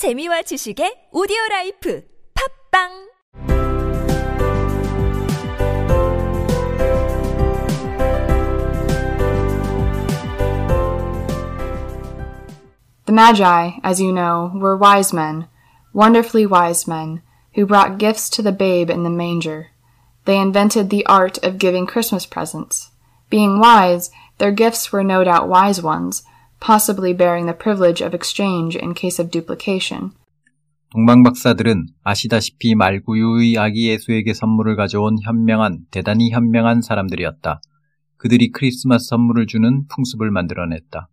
재미와 지식의 오디오 라이프 팝빵 The Magi, as you know, were wise men, wonderfully wise men, who brought gifts to the babe in the manger. They invented the art of giving Christmas presents. Being wise, their gifts were no doubt wise ones, possibly bearing the privilege of exchange in case of duplication. 동방 박사들은 아시다시피 말구유의 아기 예수에게 선물을 가져온 현명한, 대단히 현명한 사람들이었다. 그들이 크리스마스 선물을 주는 풍습을 만들어냈다.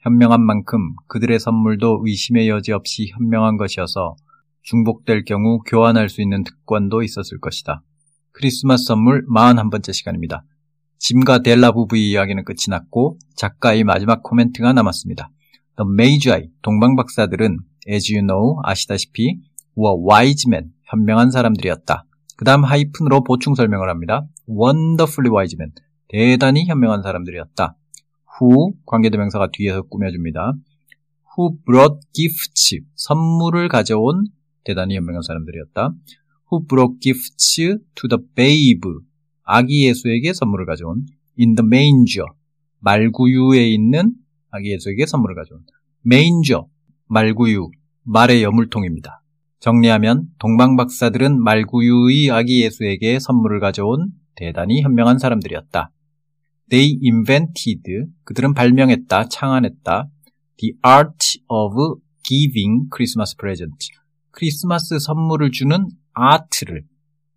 현명한 만큼 그들의 선물도 의심의 여지 없이 현명한 것이어서 중복될 경우 교환할 수 있는 특권도 있었을 것이다. 크리스마스 선물 41번째 시간입니다. 짐과 델라 부부의 이야기는 끝이 났고 작가의 마지막 코멘트가 남았습니다. The Magi, 동방박사들은 as you know, 아시다시피 were wise men, 현명한 사람들이었다. 그 다음 하이픈으로 보충 설명을 합니다. wonderfully wise men, 대단히 현명한 사람들이었다. who, 관계대명사가 뒤에서 꾸며줍니다. who brought gifts, 선물을 가져온 대단히 현명한 사람들이었다. who brought gifts to the babe, 아기 예수에게 선물을 가져온 in the manger, 말구유에 있는 아기 예수에게 선물을 가져온 manger, 말구유, 말의 여물통입니다. 정리하면 동방 박사들은 말구유의 아기 예수에게 선물을 가져온 대단히 현명한 사람들이었다. They invented, 그들은 발명했다, 창안했다. The art of giving Christmas present. 크리스마스 선물을 주는 아트를,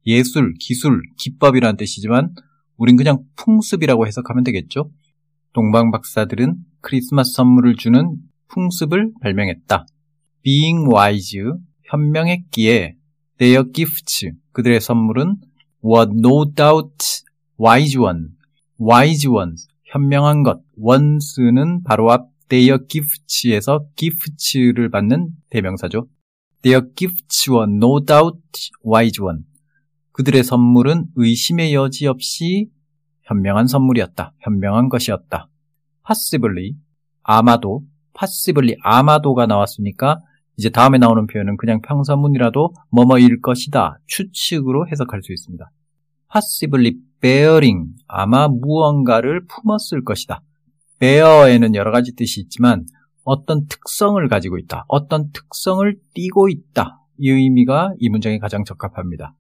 예술, 기술, 기법이라는 뜻이지만 우린 그냥 풍습이라고 해석하면 되겠죠? 동방 박사들은 크리스마스 선물을 주는 풍습을 발명했다. Being wise, 현명했기에 their gifts, 그들의 선물은 were no doubt wise one, wise ones, 현명한 것, ones는 바로 앞 their gifts에서 gifts를 받는 대명사죠. Their gifts were no doubt wise one. 그들의 선물은 의심의 여지 없이 현명한 선물이었다. 현명한 것이었다. possibly, 아마도, possibly, 아마도가 나왔으니까 이제 다음에 나오는 표현은 그냥 평서문이라도 뭐뭐일 것이다. 추측으로 해석할 수 있습니다. possibly bearing, 아마 무언가를 품었을 것이다. bear에는 여러 가지 뜻이 있지만 어떤 특성을 가지고 있다. 어떤 특성을 띠고 있다. 이 의미가 이 문장에 가장 적합합니다.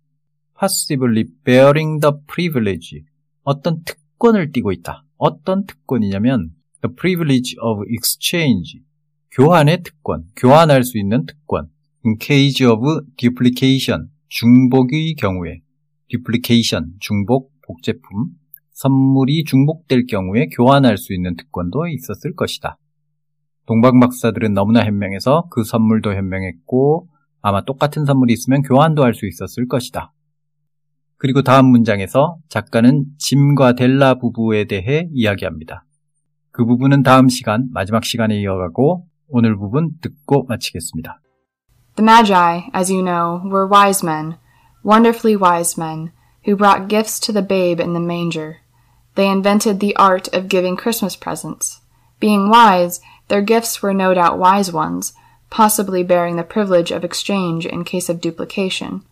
Possibly bearing the privilege. 어떤 특권을 띠고 있다. 어떤 특권이냐면 the privilege of exchange. 교환의 특권, 교환할 수 있는 특권. in case of duplication. 중복의 경우에 duplication, 중복, 복제품. 선물이 중복될 경우에 교환할 수 있는 특권도 있었을 것이다. 동방 박사들은 너무나 현명해서 그 선물도 현명했고 아마 똑같은 선물이 있으면 교환도 할 수 있었을 것이다. 그리고 다음 문장에서 작가는 짐과 델라 부부에 대해 이야기합니다. 그 부분은 다음 시간, 마지막 시간에 이어가고 오늘 부분 듣고 마치겠습니다. The Magi, as you know, were wise men, wonderfully wise men, who brought gifts to the babe in the manger. They invented the art of giving Christmas presents. Being wise, their gifts were no doubt wise ones, possibly bearing the privilege of exchange in case of duplication.